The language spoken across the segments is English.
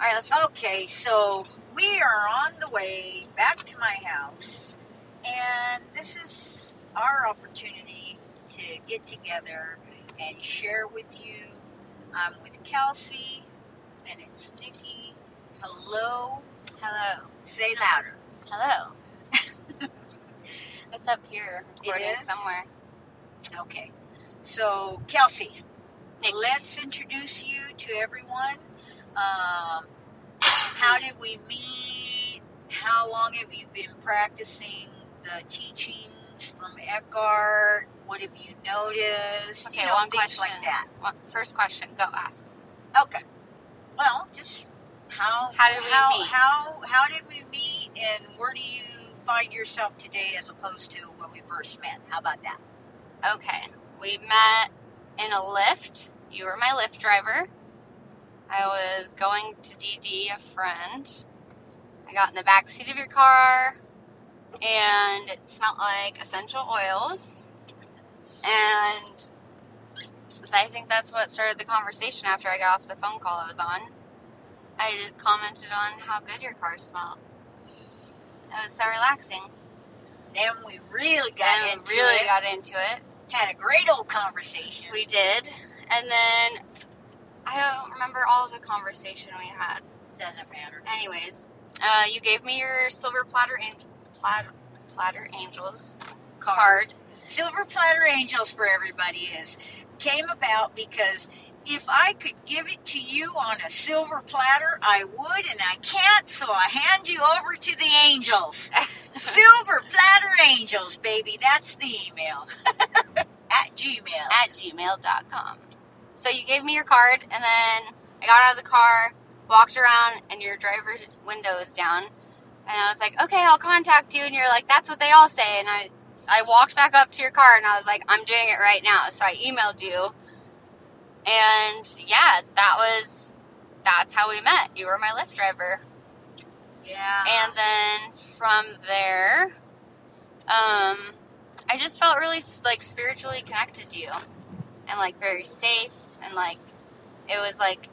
All right, let's. Okay, so we are on the way back to my house, and this is our opportunity to get together and share with you. I'm with Kelsey, and it's Nikki. Hello. Hello. Say louder. Hello. it's up here, recording is? somewhere. Okay. So, Kelsey, Nikki. let's introduce you to everyone. Um, how did we meet? How long have you been practicing the teachings from Eckhart? What have you noticed? Okay, you know, one question. like that. First question. Go ask. Okay. Well, just how How did we how, meet? How how did we meet, and where do you find yourself today as opposed to when we first met? How about that? Okay. We met in a Lyft. You were my Lyft driver. I was going to DD, a friend. I got in the back seat of your car, and it smelled like essential oils. And I think that's what started the conversation after I got off the phone call I was on. I just commented on how good your car smelled. It was so relaxing. Then we really got and into really it. got into it. had a great old conversation. We did. And then I don't remember all of the conversation we had. doesn't matter. Anyways, uh, you gave me your silver platter angel, platter, platter angels card. Silver Platter Angels for everybody is came about because if I could give it to you on a silver platter, I would, and I can't, so I hand you over to the angels. silver Platter Angels, baby. That's the email. At Gmail. at gmail.com. So you gave me your card, and then I got out of the car, walked around, and your driver's window is down. And I was like, okay, I'll contact you. And you're like, that's what they all say. And I, I walked back up to your car, and I was like, I'm doing it right now. So I emailed you. And yeah, that was, that's how we met. You were my Lyft driver. yeah. And then from there, um, I just felt really like spiritually connected to you, and like very safe, and like it was like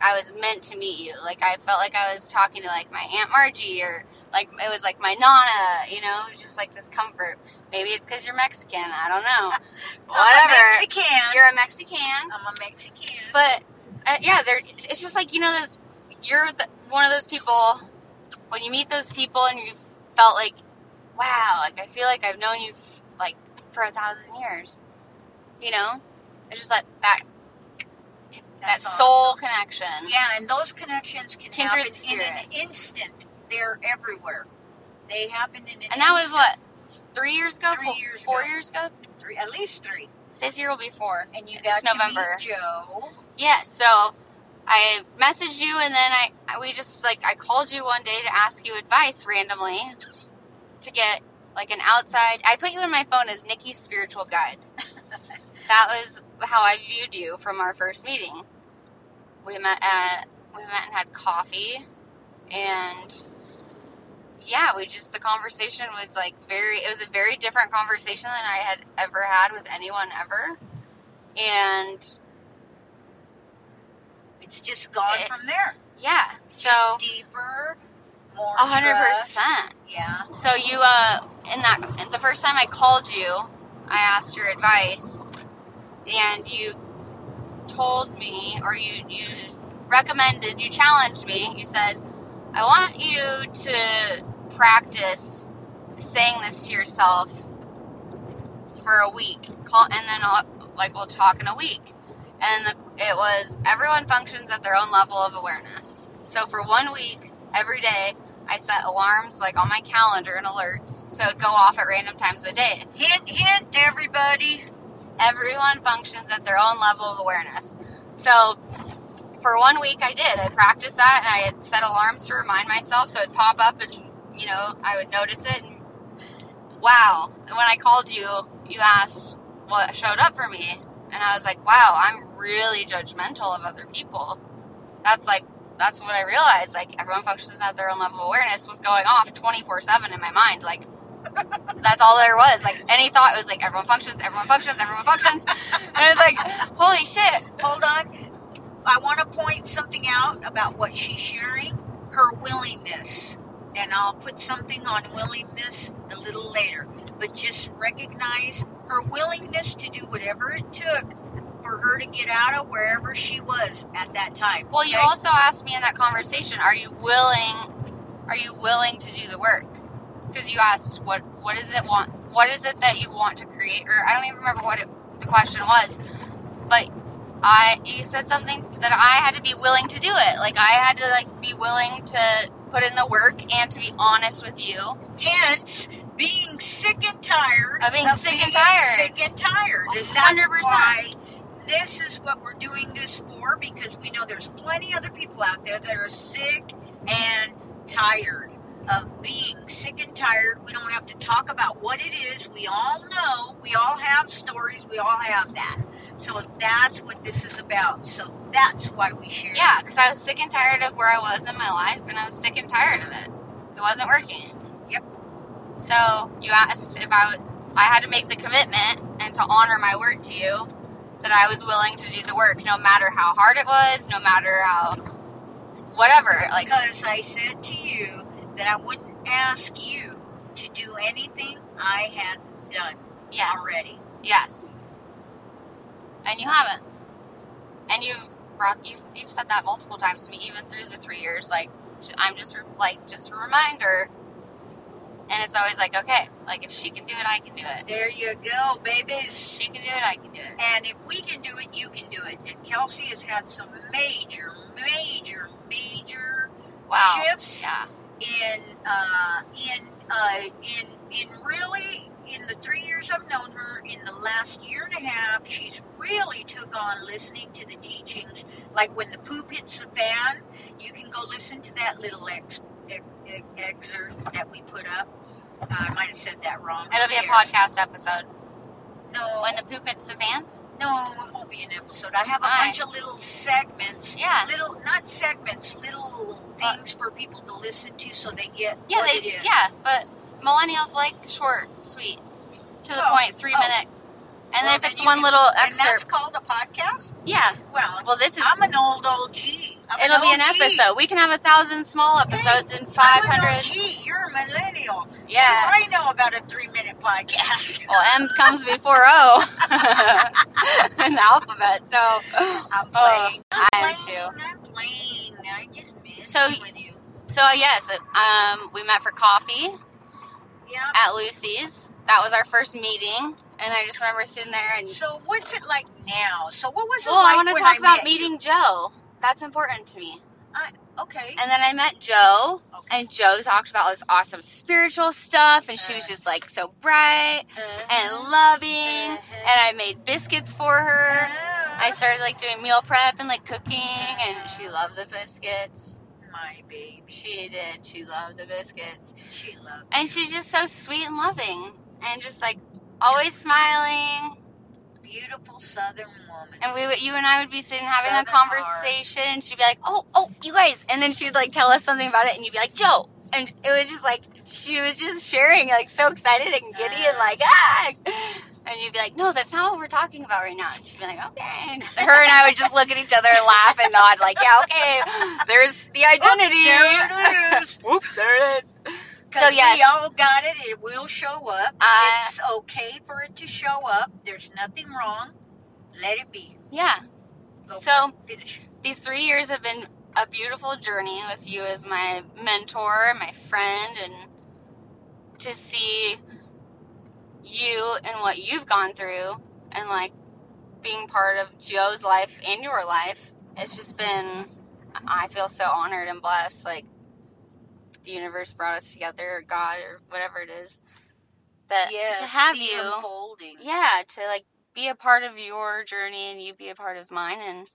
I was meant to meet you. Like I felt like I was talking to like my aunt Margie, or like it was like my nana. You know, it was just like this comfort. Maybe it's because you're Mexican. I don't know. I'm a Whatever. Mexican. You're a Mexican. I'm a Mexican. But uh, yeah, there. It's just like you know, those. You're the, one of those people. When you meet those people and you felt like, wow, like I feel like I've known you like for a thousand years. You know, it's just that that that That's soul awesome. connection. Yeah, and those connections can Kindred happen in an instant. They're everywhere. They happened in an And that was what three years ago, Three Four- years four ago. years ago. Three, at least three. This year will be four. And you It's got November. Joe. Yeah, so I messaged you and then I I- we just like I called you one day to ask you advice randomly to get like an outside I put you in my phone as Nikki's spiritual guide. that was how I viewed you from our first meeting. We met at we met and had coffee and yeah, we just the conversation was like very it was a very different conversation than I had ever had with anyone ever. And It's just gone It- from there. yeah, so just deeper, more A hundred percent. Yeah. So you, uh, in that, the first time I called you, I asked your advice, and you told me, or you, you recommended, you challenged me. You said, "I want you to practice saying this to yourself for a week, call, and then I'll, like we'll talk in a week." And the, it was everyone functions at their own level of awareness. So for one week, every day, I set alarms like on my calendar and alerts, so it'd go off at random times of the day. Hint, hint, everybody. Everyone functions at their own level of awareness. So for one week, I did. I practiced that, and I had set alarms to remind myself, so it'd pop up, and you know, I would notice it. And wow! And when I called you, you asked what showed up for me, and I was like, wow, I'm really judgmental of other people. That's like that's what I realized. Like everyone functions at their own level of awareness was going off 24 seven in my mind. Like that's all there was. Like any thought was like everyone functions, everyone functions, everyone functions, and it's like holy shit. Hold on. I want to point something out about what she's sharing. Her willingness, and I'll put something on willingness a little later. But just recognize her willingness to do whatever it took for her to get out of wherever she was at that time. Well, you also asked me in that conversation, are you willing are you willing to do the work? Because you asked what what is it want what is it that you want to create or I don't even remember what it, the question was. But I you said something that I had to be willing to do it. Like I had to like be willing to put in the work and to be honest with you. Hence, being sick and tired Of being sick and tired. Sick and tired. And that's 100%. why this is what we're doing this for because we know there's plenty other people out there that are sick and tired of being sick and tired. We don't have to talk about what it is. We all know. We all have stories. We all have that. So that's what this is about. So that's why we share. Yeah, because I was sick and tired of where I was in my life, and I was sick and tired of it. It wasn't working. Yep. So you asked if I would, I had to make the commitment and to honor my word to you that I was willing to do the work, no matter how hard it was, no matter how whatever. Like because I said to you that I wouldn't ask you to do anything I hadn't done yes, already. yes, and you haven't. And you brought you you've said that multiple times to me, even through the three years. Like I'm just like just a reminder. And it's always like, okay, like if she can do it, I can do it. There you go, If babies. she can do it, I can do it. And if we can do it, you can do it. And Kelsey has had some major, major, major Wow. shifts Yeah. In uh, in uh, in in really in the three years I've known her. In the last year and a half, she's really took on listening to the teachings. Like when the poop hits the fan, you can go listen to that little ex, ex, ex, excerpt that we put up. Uh, I might have said that wrong. It'll be a podcast episode. No, When the poop hits the fan? No, it won't be an episode. I have a Why? bunch of little segments. Yeah. Little, not segments, little Uh, things for people to listen to so they get Yeah, what they yeah, but millennials like short, sweet, to the Oh, point, three oh. minute. And Well, if it's one can- little And that's excerpt, called a podcast? yeah. Well, Well, this is I'm an old old I'm it'll be an episode. We can have a thousand small episodes in five an hundred. OG. You're a millennial. Yeah. I know about a three minute podcast. Well, M comes before O in the alphabet. So I'm Oh, playing. I'm I am playing. too. I'm playing. I just miss So- with you. so yes, um, we met for coffee Yeah. at Lucy's. That was our first meeting, and I just remember sitting there and So what's it like now? So what was it like? well, I want to talk I about meeting Joe. That's important to me. Okay. And then I met Joe, okay. and Joe talked about all this awesome spiritual stuff, and she was just like so bright and Uh-huh. loving. Uh-huh. And I made biscuits for her. I Ah, started like doing meal prep and like cooking, and she loved the biscuits. my baby. She did. She loved the biscuits, She loved. and she's just so sweet and loving, and just like always smiling. Beautiful Southern woman. And we, would, you and I would be sitting having a Southern heart. conversation, and she'd be like, "Oh, oh, you guys," and then she would like tell us something about it, and you'd be like, "Joe," and it was just like she was just sharing, like so excited and giddy, and like ah, and you'd be like, "No, that's not what we're talking about right now." And she'd be like, "Okay," and her and I would just look at each other and laugh and nod, like, "Yeah, okay." There's the identity. there it is. Whoop, there it is. So, yes. we all got it. It will show up. Uh, it's okay for it to show up. There's nothing wrong. Let it be. Yeah. Go So- finish. these three years have been a beautiful journey with you as my mentor, my friend, and to see you and what you've gone through, and like being part of Joe's life and your life. It's just been, I feel so honored and blessed. Like the universe brought us together, or God, or whatever it is, that Yes, to have you unfolding. yeah to like be a part of your journey and you be a part of mine and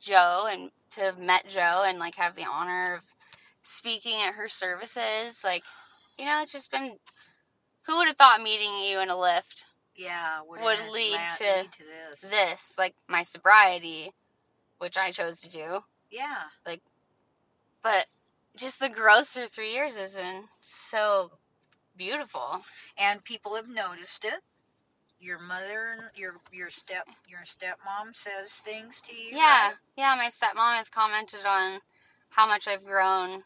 joe and to have met joe and like have the honor of speaking at her services like you know it's just been who would have thought meeting you in a Lyft Yeah, would, Would lead to lead to this. this like my sobriety which i chose to do Yeah, like but just the growth through three years has been so beautiful and people have noticed it. your mother, your your step your stepmom says things to you. Yeah, right? yeah. My stepmom has commented on how much I've grown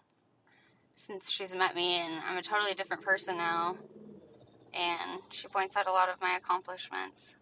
since she's met me, and I'm a totally different person now. And she points out a lot of my accomplishments.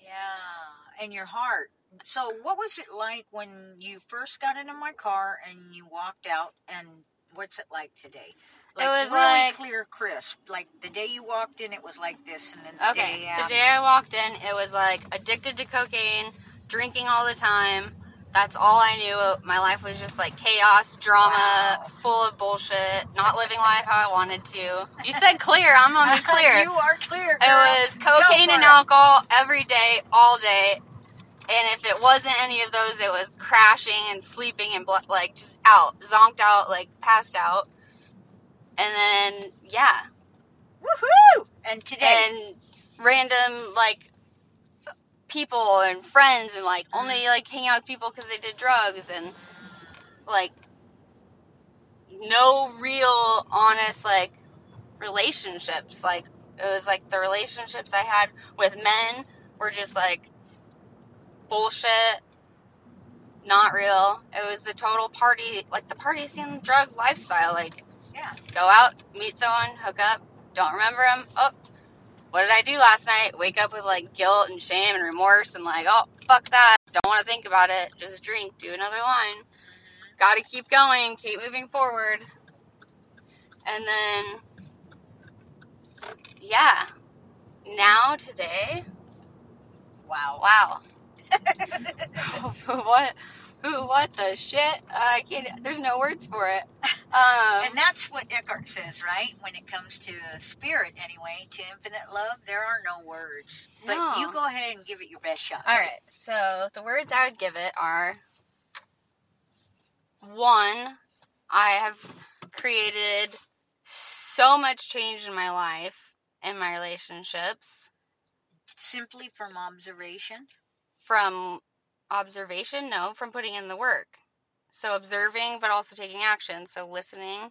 Yeah, and your heart. So, what was it like when you first got into my car and you walked out? And what's it like today? Like was really like- clear, crisp. Like the day you walked in, it was like this, and then the Okay, day the day I walked in, it was like addicted to cocaine, drinking all the time. That's all I knew. My life was just like chaos, drama, Wow. full of bullshit, not living life how I wanted to. You said clear, I'm gonna be clear. you are clear. It was cocaine and it. alcohol every day, all day. And if it wasn't any of those, it was crashing and sleeping and like just out, zonked out, like passed out. And then, yeah. Woohoo! And today, And random, like, people and friends and like only mm-hmm. like hang out with people because they did drugs and like no real honest like relationships like it was like the relationships i had with men were just like bullshit. Not real. It was the total party like the party scene drug lifestyle. Like yeah, go out meet someone hook up don't remember them oh what did i do last night? Wake up with like guilt and shame and remorse and like oh fuck that. Don't want to think about it. Just drink do another line. Gotta keep going keep moving forward. And then yeah. Now today wow. wow what who what the shit i can't there's no words for it um And that's what Eckhart says, right? When it comes to spirit, anyway, to infinite love, there are no words. But No. you go ahead and give it your best shot. All right. So the words I would give it are one, I have created so much change in my life and my relationships Simply from observation. From observation, no, from putting in the work. So observing, but also taking action. So listening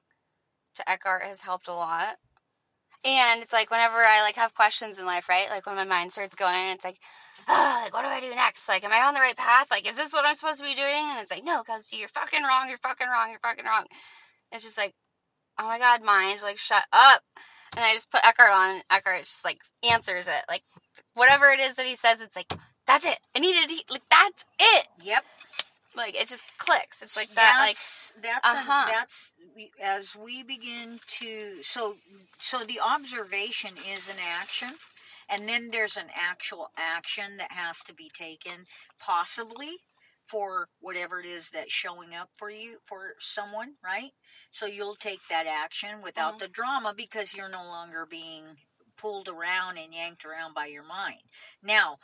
to Eckhart has helped a lot. And it's like whenever I like have questions in life, right? Like when my mind starts going, it's like, oh, like what do I do next? Like, am I on the right path? Like, is this what I'm supposed to be doing? And it's like, no, because you're fucking wrong. You're fucking wrong. You're fucking wrong. It's just like, oh my god, mind, like shut up. And I just put Eckhart on, and Eckhart just like answers it. Like whatever it is that he says, it's like that's it. I needed to, like that's it. Yep. Like it just clicks. It's like that. Like that's that's uh-huh. that's as we begin to so so the observation is an action and then there's an actual action that has to be taken possibly for whatever it is that's showing up for you for someone right so you'll take that action without Mhm. the drama because you're no longer being pulled around and yanked around by your mind now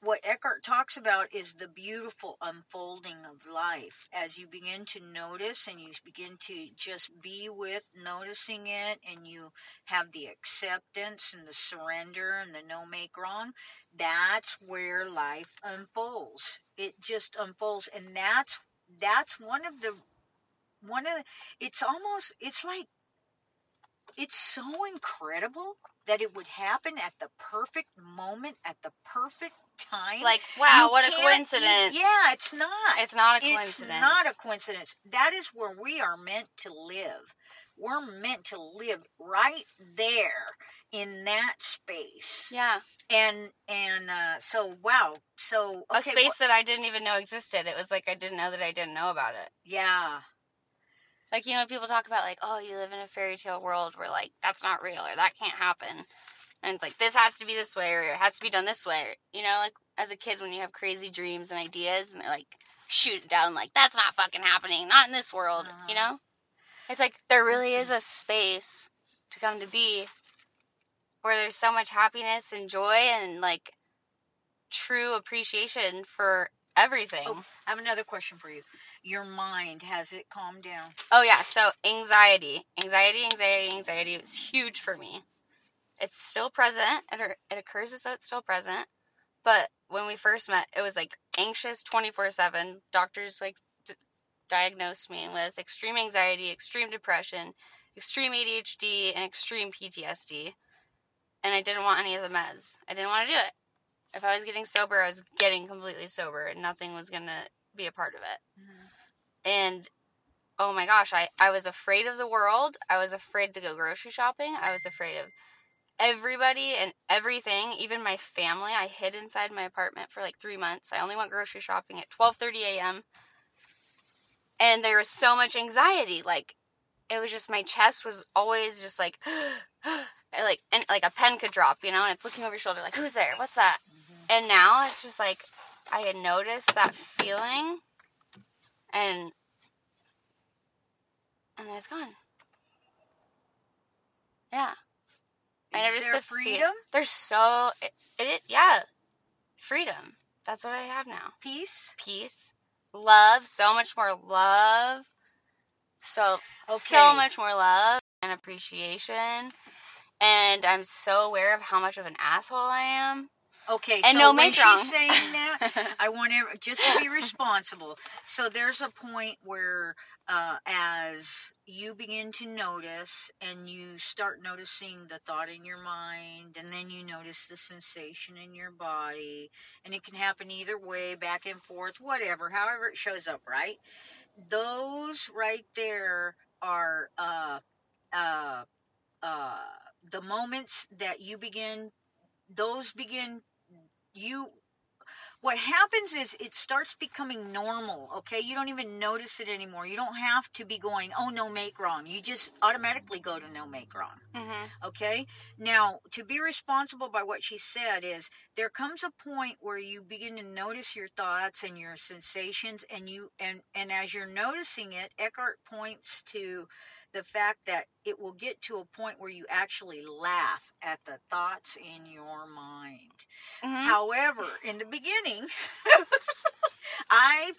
what Eckhart talks about is the beautiful unfolding of life. As you begin to notice and you begin to just be with noticing it and you have the acceptance and the surrender and the no make wrong that's where life unfolds. It just unfolds. And that's that's one of the one of the, it's almost it's like it's so incredible that it would happen at the perfect moment at the perfect time like wow, you what a coincidence. yeah, it's not. It's not a coincidence. It's not a coincidence. That is where we are meant to live. We're meant to live right there in that space. yeah, And and uh, so wow. So a space wh- that I didn't even know existed. It was like I didn't know that I didn't know about it. yeah. Like you know, people talk about like, oh, you live in a fairy tale world where like that's not real or that can't happen, and it's like this has to be this way or it has to be done this way. You know, like as a kid when you have crazy dreams and ideas and they like shoot it down like that's not fucking happening, not in this world. You Uh-huh. know, it's like there really is a space to come to be where there's so much happiness and joy and like true appreciation for everything. Oh. I have another question for you. Your mind has it calmed down? Oh yeah, so anxiety, anxiety, anxiety, anxiety was huge for me. It's still present. It, it occurs as though it's still present. But when we first met, it was like anxious twenty four seven. Doctors like d- diagnosed me with extreme anxiety, extreme depression, extreme ADHD, and extreme PTSD. And I didn't want any of the meds. I didn't want to do it. If I was getting sober, I was getting completely sober, and nothing was gonna be a part of it. Mm-hmm. And oh my gosh, I, I was afraid of the world. I was afraid to go grocery shopping. I was afraid of everybody and everything, even my family. I hid inside my apartment for like three months. I only went grocery shopping at twelve thirty a.m. And there was so much anxiety. Like it was just my chest was always just like like and like a pen could drop, you know, and it's looking over your shoulder like who's there? What's that? Mm-hmm. And now it's just like I had noticed that feeling and and then it's gone. Yeah. I Is noticed there the fe- freedom? There's so it, it yeah, freedom. That's what I have now. Peace. Peace, love, so much more love. So so much more love and appreciation. And I'm so aware of how much of an asshole I am. Okay, And so no when make wrong. she's saying that, I want to just to be responsible. So there's a point where, uh, as you begin to notice, and you start noticing the thought in your mind, and then you notice the sensation in your body, and it can happen either way, back and forth, whatever, however it shows up, right? Those right there are uh, uh, uh, the moments that you begin. Those begin you what happens is it starts becoming normal okay? You don't even notice it anymore. You don't have to be going oh no make wrong. You just automatically go to no make wrong Mm-hmm. okay? Now to be responsible by what she said is there comes a point where you begin to notice your thoughts and your sensations and you and and as you're noticing it eckhart points to the fact that it will get to a point where you actually laugh at the thoughts in your mind Mm-hmm. However, in the beginning, I,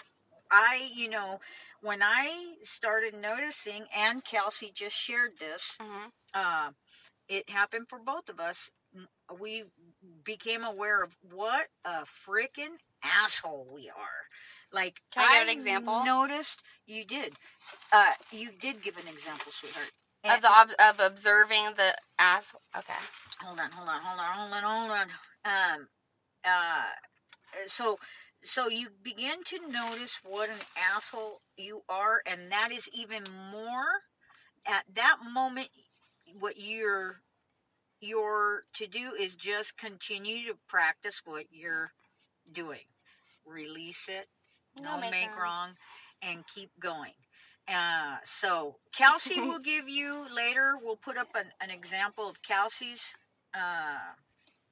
I, you know, when I started noticing, and Kelsey just shared this, Mm-hmm. uh, it happened for both of us. We became aware of what a freaking asshole we are. Like, Can I give an example? Noticed you did. Uh, you did give an example, sweetheart. Of the ob- of observing the ass. Okay. hold on, hold on, hold on, hold on, hold on. Um, uh, so, so you begin to notice what an asshole you are, and that is even more at that moment. What you're you're to do is just continue to practice what you're doing. Release it, no, make, wrong. and keep going. Uh, so Kelsey will give you later. We'll put up an, an example of Kelsey's uh,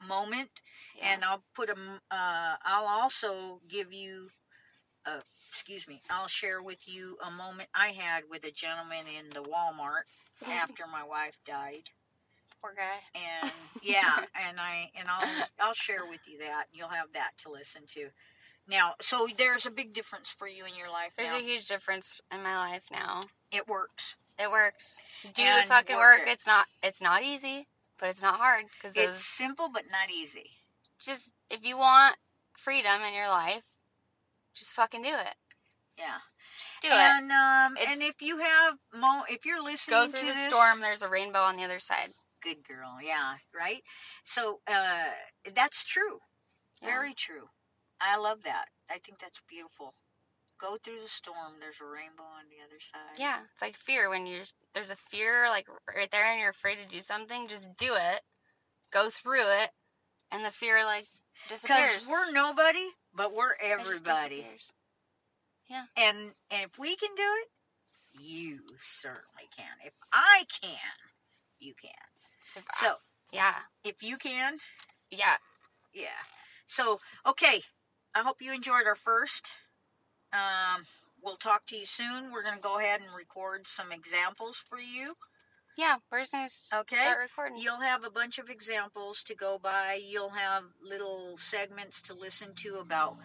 moment, Yeah. and I'll put a. m- Uh, I'll also give you. Uh, excuse me. I'll share with you a moment I had with a gentleman in the Walmart after my wife died, Poor guy. and yeah, and I and I'll I'll share with you that. You'll have that to listen to. Now, so there's a big difference for you in your life There's now. a huge difference in my life now. it works. It works. Do And the fucking work it. It's not. It's not easy, but it's not hard because It's simple but not easy. just if you want freedom in your life, just fucking do it. Yeah. Just do it. and um It's- and if you have mo if you're listening Go to through the this, storm. There's a rainbow on the other side. good girl. Yeah, right? So uh that's true. Yeah. Very true. I love that. I think that's beautiful. Go through the storm, there's a rainbow on the other side. Yeah, it's like fear when you're there's a fear like right there and you're afraid to do something. Just do it. Go through it, and the fear like disappears. Because we're nobody, but we're everybody. Yeah. And and if we can do it, you certainly can. If I can, you can. If I- So yeah, if you can, yeah. yeah. So okay, I hope you enjoyed our first. Um, we'll talk to you soon. We're gonna go ahead and record some examples for you. Yeah, we're just Okay. start recording. You'll have a bunch of examples to go by. You'll have little segments to listen to about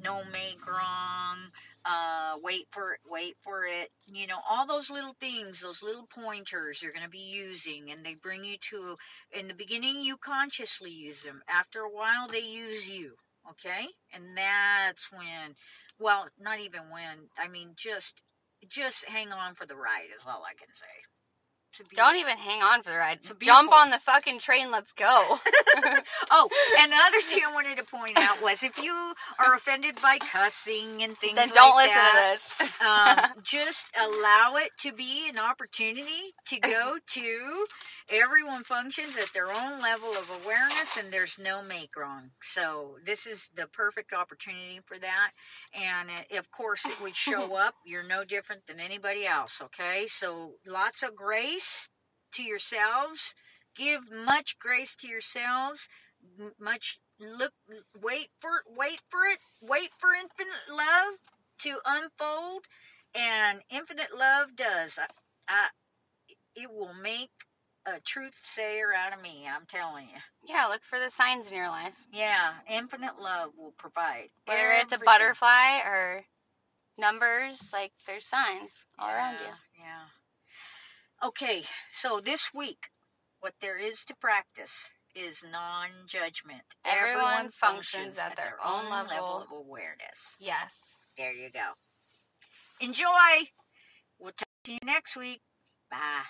no make wrong, uh, wait for it, wait for it. You know, all those little things, those little pointers you're going to be using, and they bring you to. In the beginning, you consciously use them. After a while, they use you. Okay, and that's when. Well, not even when. I mean, just just hang on for the ride is all I can say. It's a Don't even hang on for the ride. Jump on the fucking train. Let's go. Oh, and the other thing I wanted to point out was if you are offended by cussing and things like that. then don't like listen that, to this. um, just allow it to be an opportunity to go to everyone functions at their own level of awareness and there's no make wrong so this is the perfect opportunity for that and uh, of course it would show up you're no different than anybody else okay so lots of grace to yourselves. Give much grace to yourselves. Much look wait for wait for it wait for infinite love to unfold. And infinite love does. I, I it will make a truth sayer out of me i'm telling you. Yeah, look for the signs in your life. yeah infinite love will provide Whether it's a butterfly or numbers, like there's signs all around you. yeah okay so this week what there is to practice is non-judgment. Everyone functions at their own level. of awareness. Yes. there you go. Enjoy. We'll talk to you next week. Bye